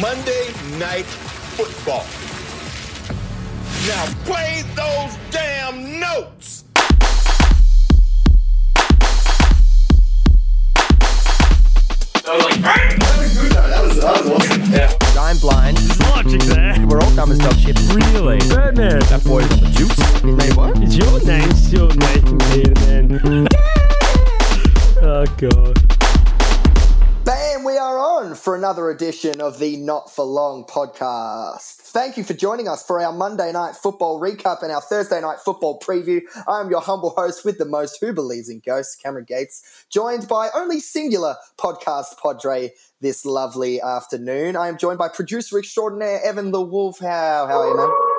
Monday Night Football. Now play those damn notes. I'm blind. Logic there. We're all dumb as dog shit. Really? Birdman. That boy's on the juice. His name what? Is your name still Nathan Peterman? oh god. On for another edition of the Not For Long podcast. Thank you for joining us for our Monday night football recap and our Thursday night football preview. I am your humble host with the most who believes in ghosts, Cameron Gates, joined by only singular podcast Padre this lovely afternoon. I am joined by producer extraordinaire Evan the Wolf. How, how are you, man?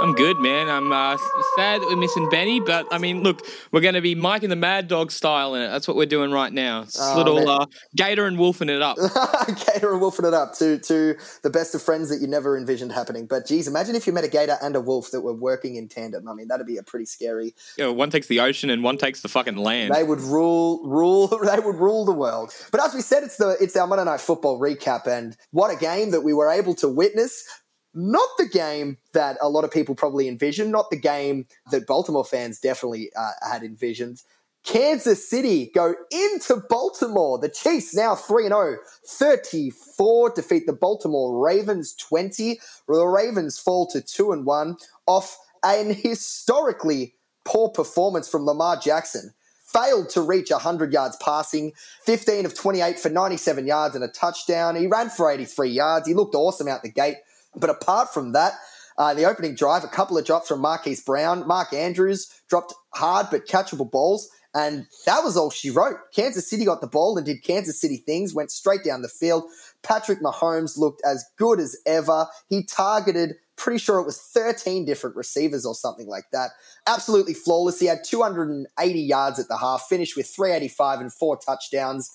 I'm good, man. I'm uh, sad that we're missing Benny, but I mean, look, we're going to be Mike and the Mad Dog style in it. That's what we're doing right now. It's Oh, little uh, Gator and wolfing it up. Gator and wolfing it up to to the best of friends that you never envisioned happening. But geez, imagine if you met a gator and a wolf that were working in tandem. I mean, that'd be a pretty scary. Know, one takes the ocean and one takes the fucking land. They would rule rule. They would rule the world. But as we said, it's the it's our Monday Night Football recap, and what a game that we were able to witness. Not the game that a lot of people probably envisioned. Not the game that Baltimore fans definitely uh, had envisioned. Kansas City go into Baltimore. The Chiefs now 3 0, 34 defeat the Baltimore Ravens 20. The Ravens fall to 2 and 1 off an historically poor performance from Lamar Jackson. Failed to reach 100 yards passing, 15 of 28 for 97 yards and a touchdown. He ran for 83 yards. He looked awesome out the gate. But apart from that, uh, the opening drive, a couple of drops from Marquise Brown. Mark Andrews dropped hard but catchable balls. And that was all she wrote. Kansas City got the ball and did Kansas City things, went straight down the field. Patrick Mahomes looked as good as ever. He targeted, pretty sure it was 13 different receivers or something like that. Absolutely flawless. He had 280 yards at the half, finished with 385 and four touchdowns.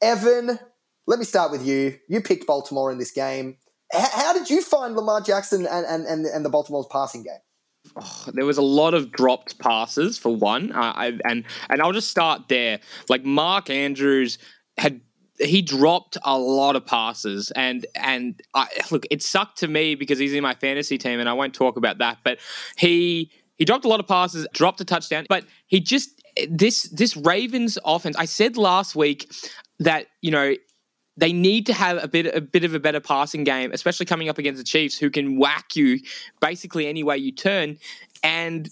Evan, let me start with you. You picked Baltimore in this game. How did you find Lamar Jackson and, and, and, and the Baltimore's passing game? Oh, there was a lot of dropped passes for one, I, and and I'll just start there. Like Mark Andrews had he dropped a lot of passes, and and I, look, it sucked to me because he's in my fantasy team, and I won't talk about that. But he he dropped a lot of passes, dropped a touchdown, but he just this this Ravens offense. I said last week that you know they need to have a bit a bit of a better passing game, especially coming up against the Chiefs, who can whack you basically any way you turn. And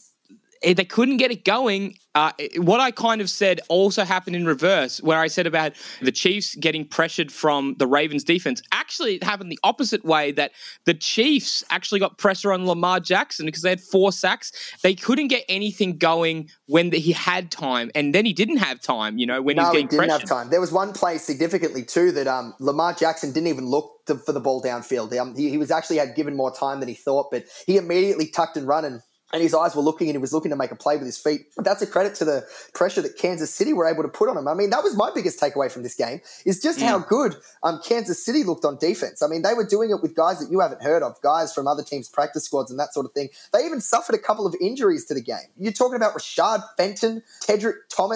eh, they couldn't get it going. Uh, what I kind of said also happened in reverse, where I said about the Chiefs getting pressured from the Ravens defense. Actually, it happened the opposite way that the Chiefs actually got pressure on Lamar Jackson because they had four sacks. They couldn't get anything going when the, he had time, and then he didn't have time. You know, when no, he getting didn't pressured. have time. There was one play significantly too that um, Lamar Jackson didn't even look to, for the ball downfield. Um, he, he was actually had given more time than he thought, but he immediately tucked and run and. And his eyes were looking, and he was looking to make a play with his feet. But that's a credit to the pressure that Kansas City were able to put on him. I mean, that was my biggest takeaway from this game: is just how good um, Kansas City looked on defense. I mean, they were doing it with guys that you haven't heard of, guys from other teams' practice squads and that sort of thing. They even suffered a couple of injuries to the game. You're talking about Rashad Fenton, Tedric Thompson,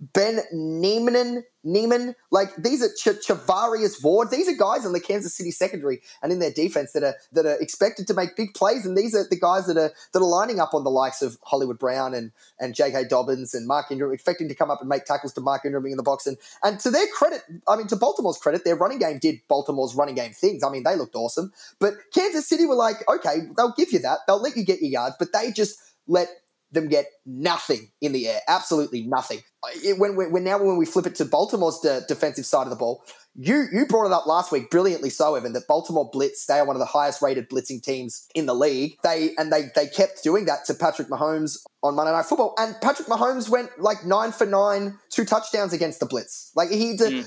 Ben Niemann, Niemann. Like these are Ch- Charvarius Ward. These are guys in the Kansas City secondary and in their defense that are that are expected to make big plays. And these are the guys that are that are lining up on the likes of Hollywood Brown and and J.K. Dobbins and Mark Ingram, expecting to come up and make tackles to Mark Ingram in the box. And and to their credit, I mean to Baltimore's credit, their running game did Baltimore's running game things. I mean they looked awesome. But Kansas City were like, okay, they'll give you that. They'll let you get your yards, but they just let them get nothing in the air, absolutely nothing. It, when, when, when now when we flip it to Baltimore's de- defensive side of the ball, you you brought it up last week, brilliantly so, Evan, that Baltimore blitz. They are one of the highest rated blitzing teams in the league. They and they they kept doing that to Patrick Mahomes on Monday Night Football, and Patrick Mahomes went like nine for nine, two touchdowns against the blitz. Like he, did,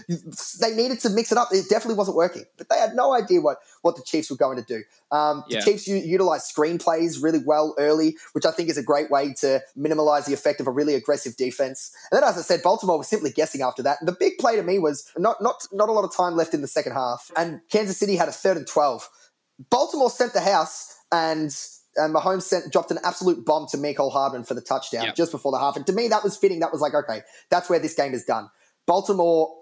they needed to mix it up. It definitely wasn't working, but they had no idea what what the Chiefs were going to do. Um, the Chiefs u- utilized screenplays really well early, which I think is a great way to minimize the effect of a really aggressive defense. And then, as I said, Baltimore was simply guessing after that. And the big play to me was not not not a lot of time left in the second half, and Kansas City had a third and twelve. Baltimore sent the house, and and Mahomes sent, dropped an absolute bomb to Mecole Hardman for the touchdown Yep. just before the half. And to me, that was fitting. That was like, okay, that's where this game is done. Baltimore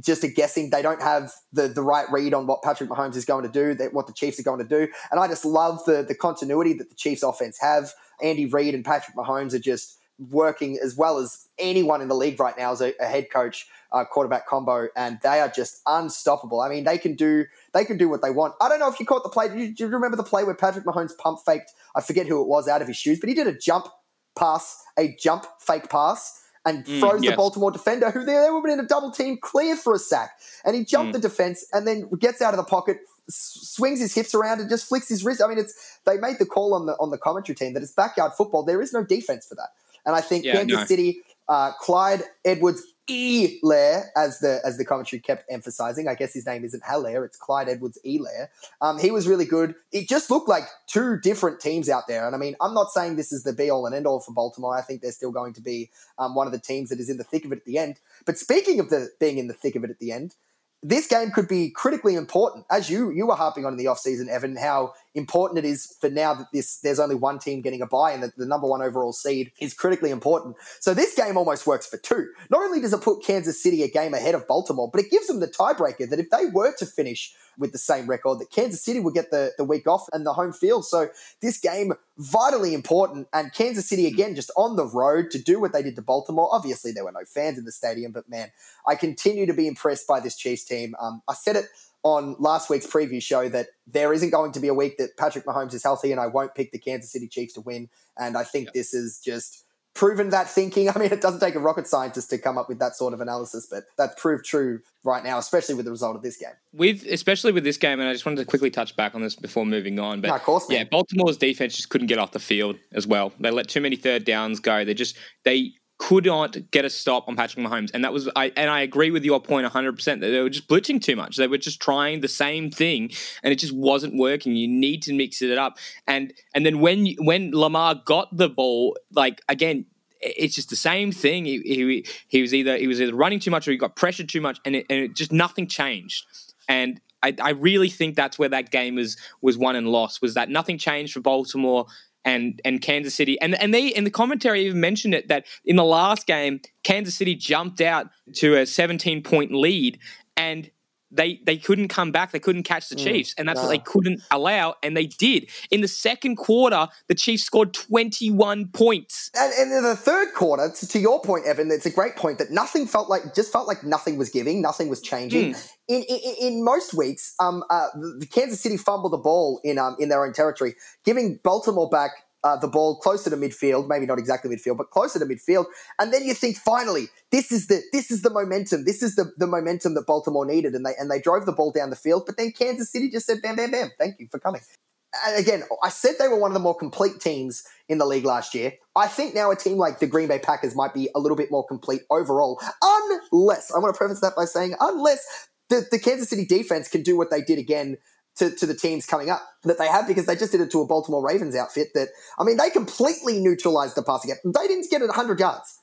just a guessing. They don't have the, the right read on what Patrick Mahomes is going to do, that what the Chiefs are going to do. And I just love the the continuity that the Chiefs offense have. Andy Reid and Patrick Mahomes are just working as well as anyone in the league right now as a, a head coach uh, quarterback combo, and they are just unstoppable. I mean, they can do they can do what they want. I don't know if you caught the play. Do you, do you remember the play where Patrick Mahomes pump faked? I forget who it was out of his shoes, but he did a jump pass, a jump fake pass. And Mm, froze the. Baltimore defender, who they, they were in a double team clear for a sack. And he jumped Mm. the defense and then gets out of the pocket, swings his hips around, and just flicks his wrist. I mean, it's they made the call on the on the commentary team that it's backyard football. There is no defense for that. And I think Yeah, Kansas no. City, uh, Clyde Edwards Elair, as the as the commentary kept emphasizing. I guess his name isn't Hilaire, it's Clyde Edwards Elair. Um, he was really good. It just looked like two different teams out there. And I mean, I'm not saying this is the be all and end all for Baltimore. I think they're still going to be um, one of the teams that is in the thick of it at the end. But speaking of the being in the thick of it at the end, this game could be critically important. As you you were harping on in the offseason, Evan, how important it is for now that this there's only one team getting a bye and that the number one overall seed is critically important. So this game almost works for two. Not only does it put Kansas City a game ahead of Baltimore, but it gives them the tiebreaker that if they were to finish with the same record, that Kansas City would get the, the week off and the home field. So this game vitally important and Kansas City again just on the road to do what they did to Baltimore. Obviously there were no fans in the stadium, but man, I continue to be impressed by this Chiefs team. Um, I said it on last week's preview show that there isn't going to be a week that Patrick Mahomes is healthy and I won't pick the Kansas City Chiefs to win. And I think this is just proven that thinking. I mean, it doesn't take a rocket scientist to come up with that sort of analysis, but that proved true right now, especially with the result of this game. with especially with this game, and I just wanted to quickly touch back on this before moving on. But No, of course, man. yeah, Baltimore's defense just couldn't get off the field as well. They let too many third downs go. They just they could not get a stop on Patrick Mahomes, and that was I and I agree with your point 100 percent that they were just blitzing too much. They were just trying the same thing, and it just wasn't working. You need to mix it up, and and then when when Lamar got the ball, like again. It's just the same thing. He, he, he was either he was either running too much or he got pressured too much, and it, and it just nothing changed. And I, I really think that's where that game was was won and lost. Was that nothing changed for Baltimore and and Kansas City, and and they in the commentary even mentioned it that in the last game Kansas City jumped out to a 17 point lead and. They, they couldn't come back. They couldn't catch the Chiefs, and that's what they couldn't allow, and they did. In the second quarter, the Chiefs scored 21 points. And, and in the third quarter, to, to your point, Evan, it's a great point that nothing felt like just felt like nothing was giving, nothing was changing. In, in in most weeks, um, uh, the Kansas City fumbled the ball in um in their own territory, giving Baltimore back. Uh, the ball closer to midfield, maybe not exactly midfield, but closer to midfield, and then you think finally this is the this is the momentum, this is the, the momentum that Baltimore needed, and they and they drove the ball down the field. But then Kansas City just said, "Bam, bam, bam! Thank you for coming." And again, I said they were one of the more complete teams in the league last year. I think now a team like the Green Bay Packers might be a little bit more complete overall, unless I want to preface that by saying unless the, the Kansas City defense can do what they did again to, to the teams coming up that they have because they just did it to a Baltimore Ravens outfit that I mean they completely neutralized the passing game. They didn't get it 100 yards.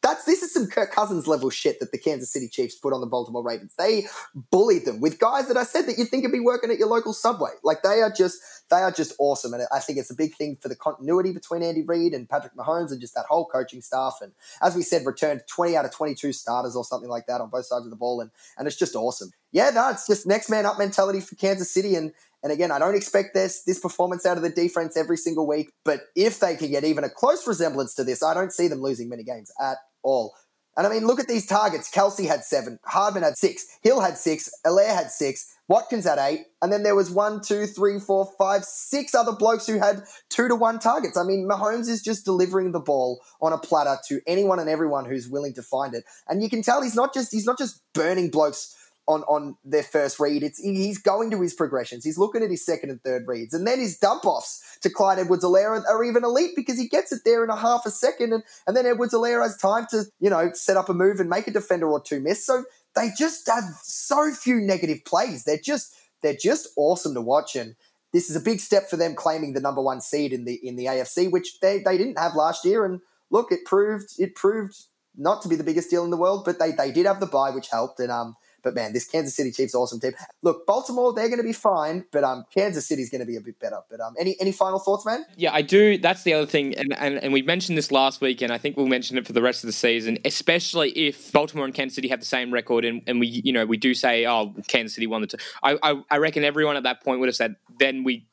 That's this is some Kirk Cousins level shit that the Kansas City Chiefs put on the Baltimore Ravens. They bullied them with guys that I said that you'd think would be working at your local subway. Like they are just they are just awesome, and I think it's a big thing for the continuity between Andy Reid and Patrick Mahomes and just that whole coaching staff. And as we said, returned twenty out of twenty two starters or something like that on both sides of the ball, and and it's just awesome. Yeah, no, it's just next man up mentality for Kansas City, and and again, I don't expect this this performance out of the defense every single week, but if they can get even a close resemblance to this, I don't see them losing many games at all. And I mean, look at these targets. Kelce had seven, Hardman had six, Hill had six, Alaire had six, Watkins had eight, and then there was one, two, three, four, five, six other blokes who had two to one targets. I mean, Mahomes is just delivering the ball on a platter to anyone and everyone who's willing to find it. And you can tell he's not just he's not just burning blokes on, on their first read. It's he's going to his progressions. He's looking at his second and third reads, and then his dump offs to Clyde Edwards Alaire are even elite because he gets it there in a half a second, and, and then Edwards Alaire has time to you know set up a move and make a defender or two miss. So they just have so few negative plays. They're just they're just awesome to watch, and this is a big step for them claiming the number one seed in the in the AFC, which they, they didn't have last year. And look, it proved it proved not to be the biggest deal in the world, but they they did have the bye, which helped, and um but man, this Kansas City Chiefs awesome team. Look, Baltimore, they're going to be fine, but um, Kansas City's going to be a bit better. But um, any any final thoughts, man? Yeah, I do. That's the other thing, and, and and we mentioned this last week, and I think we'll mention it for the rest of the season, especially if Baltimore and Kansas City have the same record, and, and we you know we do say, oh, Kansas City won the. T-. I, I I reckon everyone at that point would have said, then we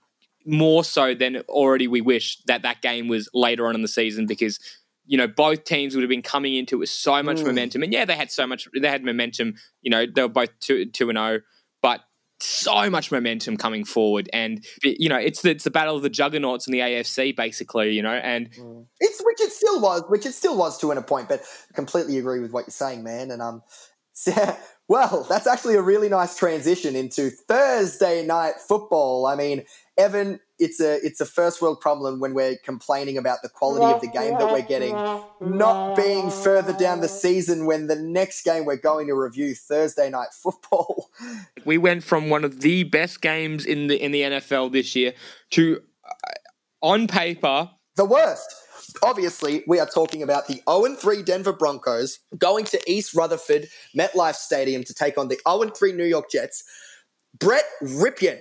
more so than already we wish that that game was later on in the season because you know both teams would have been coming into it with so much Mm. momentum and yeah they had so much they had momentum you know they were both 2 2 and 0 but so much momentum coming forward and you know it's the, it's the battle of the juggernauts in the AFC basically you know and It's which it still was, which it still was to an a point, but I completely agree with what you're saying, man. And um, well, that's actually a really nice transition into Thursday night football. I mean, Evan, it's a it's a first world problem when we're complaining about the quality of the game that we're getting, not being further down the season when the next game we're going to review Thursday night football. we went from one of the best games in the in the NFL this year to uh, on paper The worst. Obviously, we are talking about the 0 3 Denver Broncos going to East Rutherford MetLife Stadium to take on the 0 3 New York Jets. Brett Rypien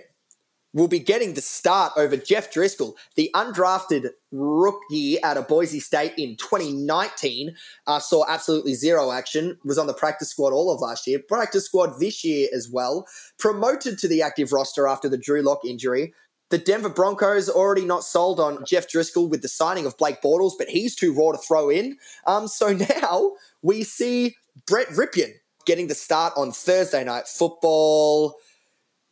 will be getting the start over Jeff Driskel, the undrafted rookie out of Boise State in 2019. Uh, saw absolutely zero action, was on the practice squad all of last year, practice squad this year as well. Promoted to the active roster after the Drew Lock injury. The Denver Broncos already not sold on Jeff Driskel with the signing of Blake Bortles, but he's too raw to throw in. Um, so now we see Brett Rypien getting the start on Thursday night football.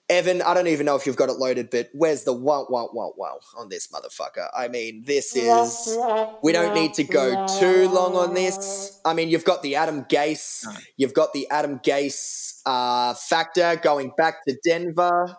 Evan, I don't even know if you've got it loaded, but where's the wow, wow, wow, wow on this motherfucker? I mean, this is. We don't need to go too long on this. I mean, you've got the Adam Gase, you've got the Adam Gase uh, factor going back to Denver.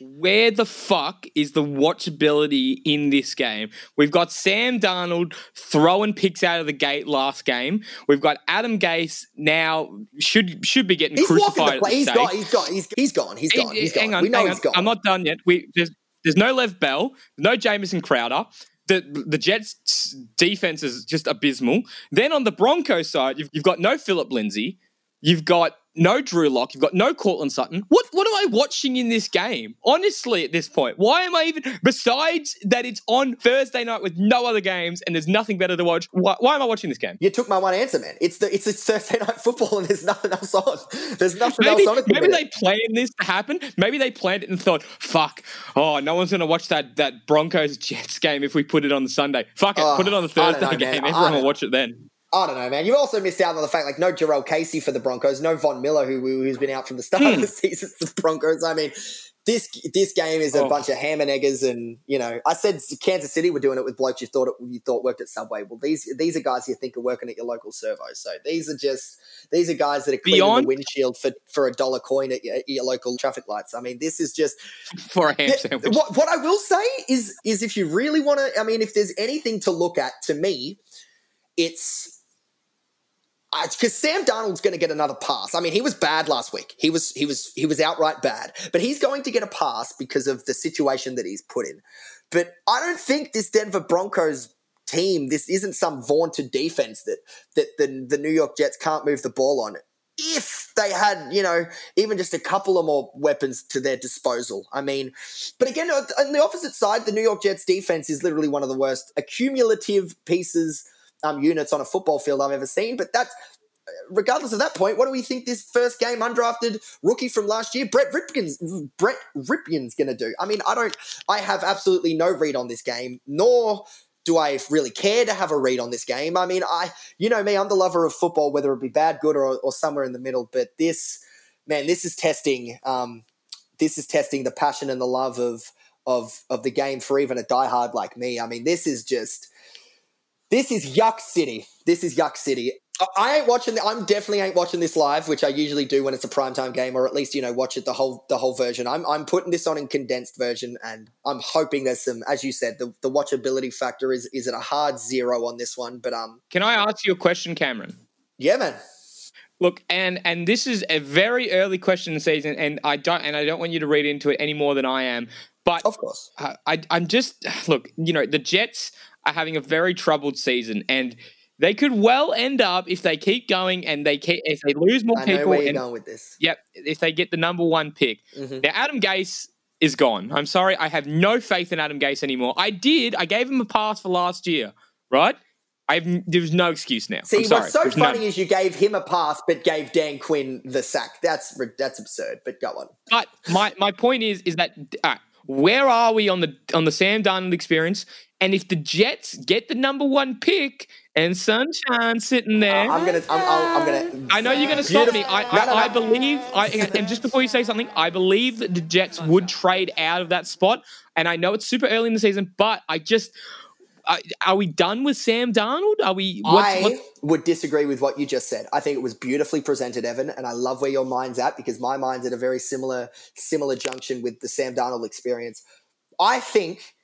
Where the fuck is the watchability in this game? We've got Sam Darnold throwing picks out of the gate last game. We've got Adam Gase now should should be getting He's crucified. the at this He's stage. gone. He's gone. He's, he's gone. He's gone. He's hang on, we know hang he's on. gone. I'm not done yet. We there's there's no Lev Bell, no Jamison Crowder. The the Jets defense is just abysmal. Then on the Broncos side, you've, you've got no Phillip Lindsay. You've got no Drew Lock. You've got no Courtland Sutton. What what am I watching in this game? Honestly, at this point, why am I even? Besides that, it's on Thursday night with no other games and there's nothing better to watch. Why, why am I watching this game? You took my one answer, man. It's the it's Thursday night football, and there's nothing else on. There's nothing Maybe, else on. at the maybe minute. they planned this to happen. Maybe they planned it and thought, "Fuck! Oh, no one's going to watch that that Broncos Jets game if we put it on the Sunday. Fuck it, Oh, put it on the oh, Thursday know, game. I Everyone will watch it then." I don't know, man. You've also missed out on the fact, like, no Jurrell Casey for the Broncos, no Von Miller, who who's been out from the start Hmm. of the season for the Broncos. I mean, this this game is a Oh. bunch of ham and eggers, and you know, I said Kansas City were doing it with blokes you thought it, you thought worked at Subway. Well, these these are guys you think are working at your local servo. So these are just these are guys that are cleaning Beyond- the windshield for for a dollar coin at your, at your local traffic lights. I mean, this is just For a ham sandwich. What, what I will say is, is if you really want to, I mean, if there's anything to look at, to me, it's because Sam Darnold's going to get another pass. I mean, he was bad last week. He was he was he was outright bad, but he's going to get a pass because of the situation that he's put in. But I don't think this Denver Broncos team, this isn't some vaunted defense that that the, the New York Jets can't move the ball on. If they had, you know, even just a couple of more weapons to their disposal. I mean, but again, on on the opposite side, the New York Jets defense is literally one of the worst accumulative pieces, um, units on a football field I've ever seen. But that's, regardless of that point, what do we think this first game undrafted rookie from last year, Brett Ripken's, Brett Rypien's going to do? I mean, I don't, I have absolutely no read on this game, nor do I really care to have a read on this game. I mean, I, you know me, I'm the lover of football, whether it be bad, good, or, or somewhere in the middle. But this, man, this is testing. Um, this is testing the passion and the love of of of the game for even a diehard like me. I mean, this is just this is yuck city. This is yuck city. I- ain't watching. I'm definitely ain't watching this live, which I usually do when it's a primetime game, or at least you know watch it the whole the whole version. I'm I'm putting this on in condensed version, and I'm hoping there's some, as you said, the, the watchability factor is is at a hard zero on this one. But um, Can I ask you a question, Cameron? yeah, man. Look, and and this is a very early question in the season, and I don't and I don't want you to read into it any more than I am. But Of course. I, I I'm just look, you know, the Jets are having a very troubled season, and They could well end up if they keep going and they keep, if they lose more I know people. where you're and, going with this. yep, if they get the number one pick. Mhm. Now Adam Gase is gone. I'm sorry, I have no faith in Adam Gase anymore. I did. I gave him a pass for last year, right? I have, there's no excuse now. See, what's so There's funny none. is you gave him a pass, but gave Dan Quinn the sack. That's that's absurd. But go on. But my my point is is that right, where are we on the on the Sam Darnold experience? And if the Jets get the number one pick and Sunshine sitting there, I'm gonna. I'm, I'll, I'm gonna. I know you're going to stop me. I, No, no, I, I believe, I, and just before you say something, I believe that the Jets would trade out of that spot. And I know it's super early in the season, but I just, I, are we done with Sam Darnold? Are we? What's, I what's, would disagree with what you just said. I think it was beautifully presented, Evan, and I love where your mind's at because my mind's at a very similar similar junction with the Sam Darnold experience. I think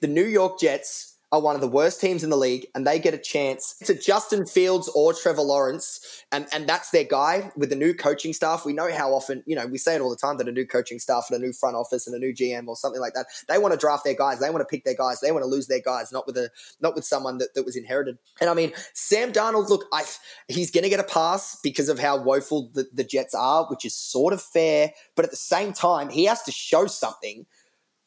the New York Jets are one of the worst teams in the league, and they get a chance to Justin Fields or Trevor Lawrence, and and that's their guy with the new coaching staff. We know how often, you know, we say it all the time that a new coaching staff and a new front office and a new GM or something like that, they want to draft their guys, they want to pick their guys, they want to lose their guys, not with a not with someone that, that was inherited. And I mean, Sam Darnold, look, I he's going to get a pass because of how woeful the, the Jets are, which is sort of fair, but at the same time, he has to show something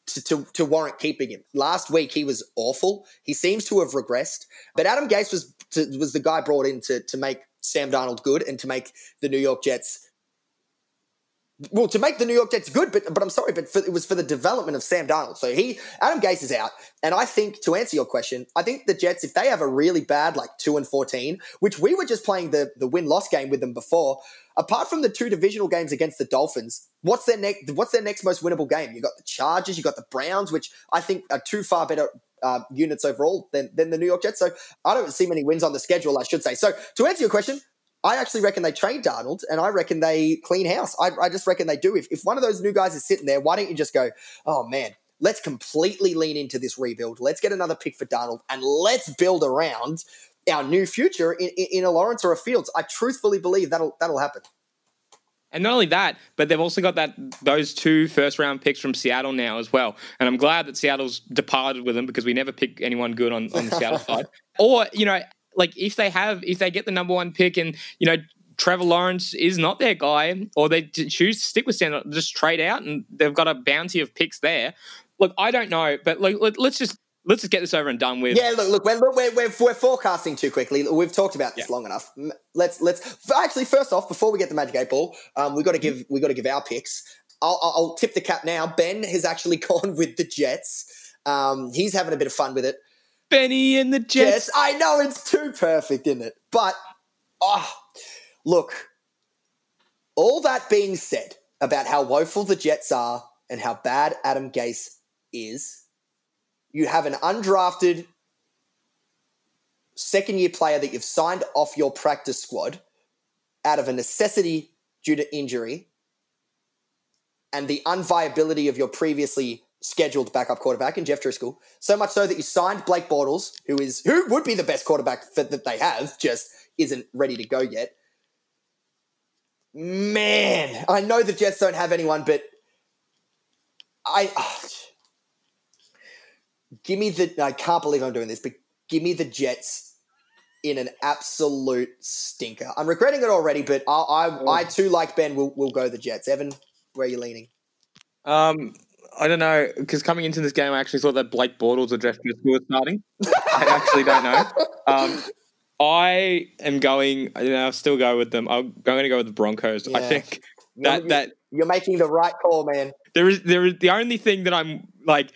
to, to, to warrant keeping him. Last week he was awful. He seems to have regressed. But Adam Gase was to, was the guy brought in to to make Sam Darnold good and to make the New York Jets. Well, to make the New York Jets good, but but I'm sorry, but for, it was for the development of Sam Darnold. So he Adam Gase is out, and I think to answer your question, I think the Jets, if they have a really bad like two and fourteen, which we were just playing the the win loss game with them before, apart from the two divisional games against the Dolphins, what's their next? What's their next most winnable game? You got the Chargers, you got the Browns, which I think are two far better uh, units overall than than the New York Jets. So I don't see many wins on the schedule, I should say. So to answer your question. I actually reckon they trade Darnold, and I reckon they clean house. I, I just reckon they do. If, if one of those new guys is sitting there, why don't you just go, oh man, let's completely lean into this rebuild. Let's get another pick for Darnold, and let's build around our new future in, in, in a Lawrence or a Fields. I truthfully believe that'll that'll happen. and not only that, but they've also got that those two first round picks from Seattle now as well. And I'm glad that Seattle's departed with them because we never pick anyone good on, on the Seattle side. Or you know, like if they have, if they get the number one pick and you know. Trevor Lawrence is not their guy, or they choose to stick with Sanders, just trade out, and they've got a bounty of picks there. Look, I don't know, but like, let, let's just let's just get this over and done with. Yeah, look, look, we're, we're, we're, we're forecasting too quickly. We've talked about this Yeah. long enough. Let's let's actually first off, before we get the Magic Eight Ball, um, we got to give we got to give our picks. I'll, I'll, I'll tip the cap now. Ben has actually gone with the Jets. Um, he's having a bit of fun with it. Benny and the Jets. Jets. I know it's too perfect, isn't it? But oh, look. All that being said about how woeful the Jets are and how bad Adam Gase is, you have an undrafted second year player that you've signed off your practice squad out of a necessity due to injury and the unviability of your previously scheduled backup quarterback in Jeff Driskel. So much so that you signed Blake Bortles, who is who would be the best quarterback for, that they have, just isn't ready to go yet. Man, I know the Jets don't have anyone, but I ah, give me the. I can't believe I'm doing this, but give me the Jets in an absolute stinker. I'm regretting it already, but I, I, I too, like Ben, will will go the Jets. Evan, where are you leaning? Um, I don't know because coming into this game, I actually thought that Blake Bortles or Jeff Driskel was starting. I actually don't know. Um, I am going. You know, I'll still go with them. I'm going to go with the Broncos. I think that that You're making the right call, man. there is there is the only thing that I'm like.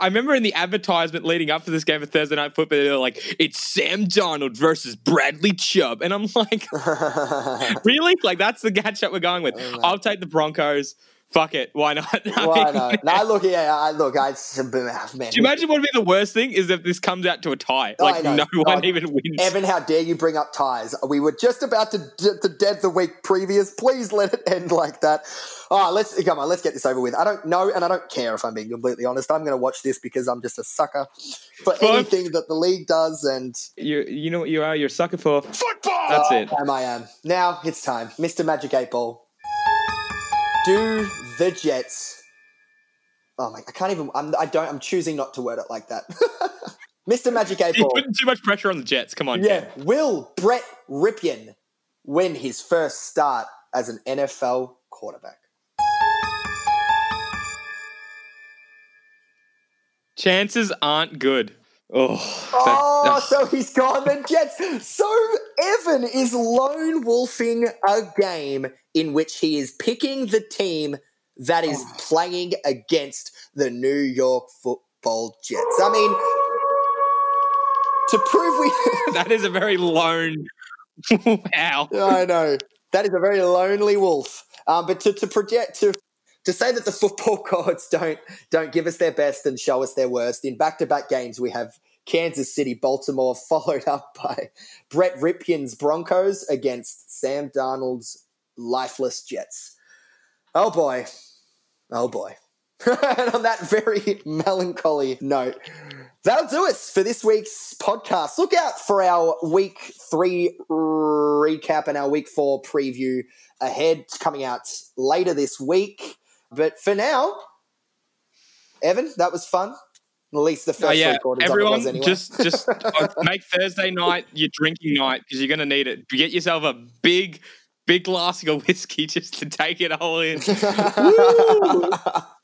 I remember in the advertisement leading up to this game of Thursday Night Football, they were like, "It's Sam Darnold versus Bradley Chubb," and I'm like, "Really? Like that's the matchup we're going with?" Oh. I'll take the Broncos. Fuck it, why not? Why not? No, look, yeah, I, look, I, man. Do you imagine what would be the worst thing is if this comes out to a tie? Like no one Oh, even wins. Evan, how dare you bring up ties? We were just about to, to dead the week previous. Please let it end like that. All right, let's come on. Let's get this over with. I don't know, and I don't care if I'm being completely honest. I'm going to watch this because I'm just a sucker for anything that the league does, and You you know what you are. You're a sucker for. Football! That's it. Oh, am I am. Now it's time, Mr. Magic Eight Ball. Do the Jets? Oh my! I can't even. I'm. I don't. I'm choosing not to word it like that. Mr. Magic Eight You're Ball. putting too much pressure on the Jets. Come on, Yeah. Ken. Will Brett Rypien win his first start as an NFL quarterback? Chances aren't good. Oh, that- Oh, so he's gone the Jets. So Evan is lone wolfing a game in which he is picking the team that is playing against the New York Football Jets. I mean, to prove we. that is a very lone. wow. I know that is a very lonely wolf. Um, but to, to project to to say that the football gods don't don't give us their best and show us their worst in back to back games, we have Kansas City, Baltimore, followed up by Brett Rypien's Broncos against Sam Darnold's lifeless Jets. Oh boy, oh boy. and on that very melancholy note, that'll do us for this week's podcast. Look out for our week three recap and our week four preview ahead, coming out later this week. But for now, Evan, that was fun. At least the first Oh, yeah, three quarters everyone, was anyway. just just uh, make Thursday night your drinking night because you're going to need it. Get yourself a big, big glass of whiskey just to take it all in.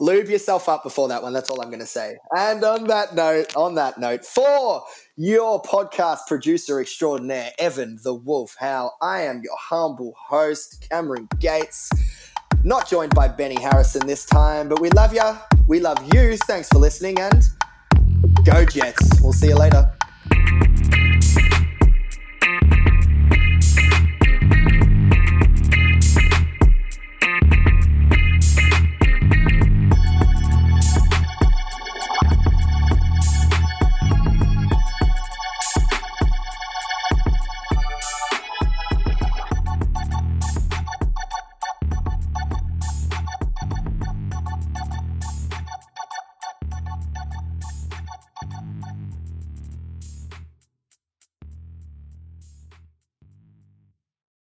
Lube yourself up before that one. That's all I'm going to say. And on that note, on that note, for your podcast producer extraordinaire, Evan the Wolf How I am your humble host, Cameron Gates. Not joined by Benny Harrison this time, but we love ya. We love you. Thanks for listening and go Jets. We'll see you later.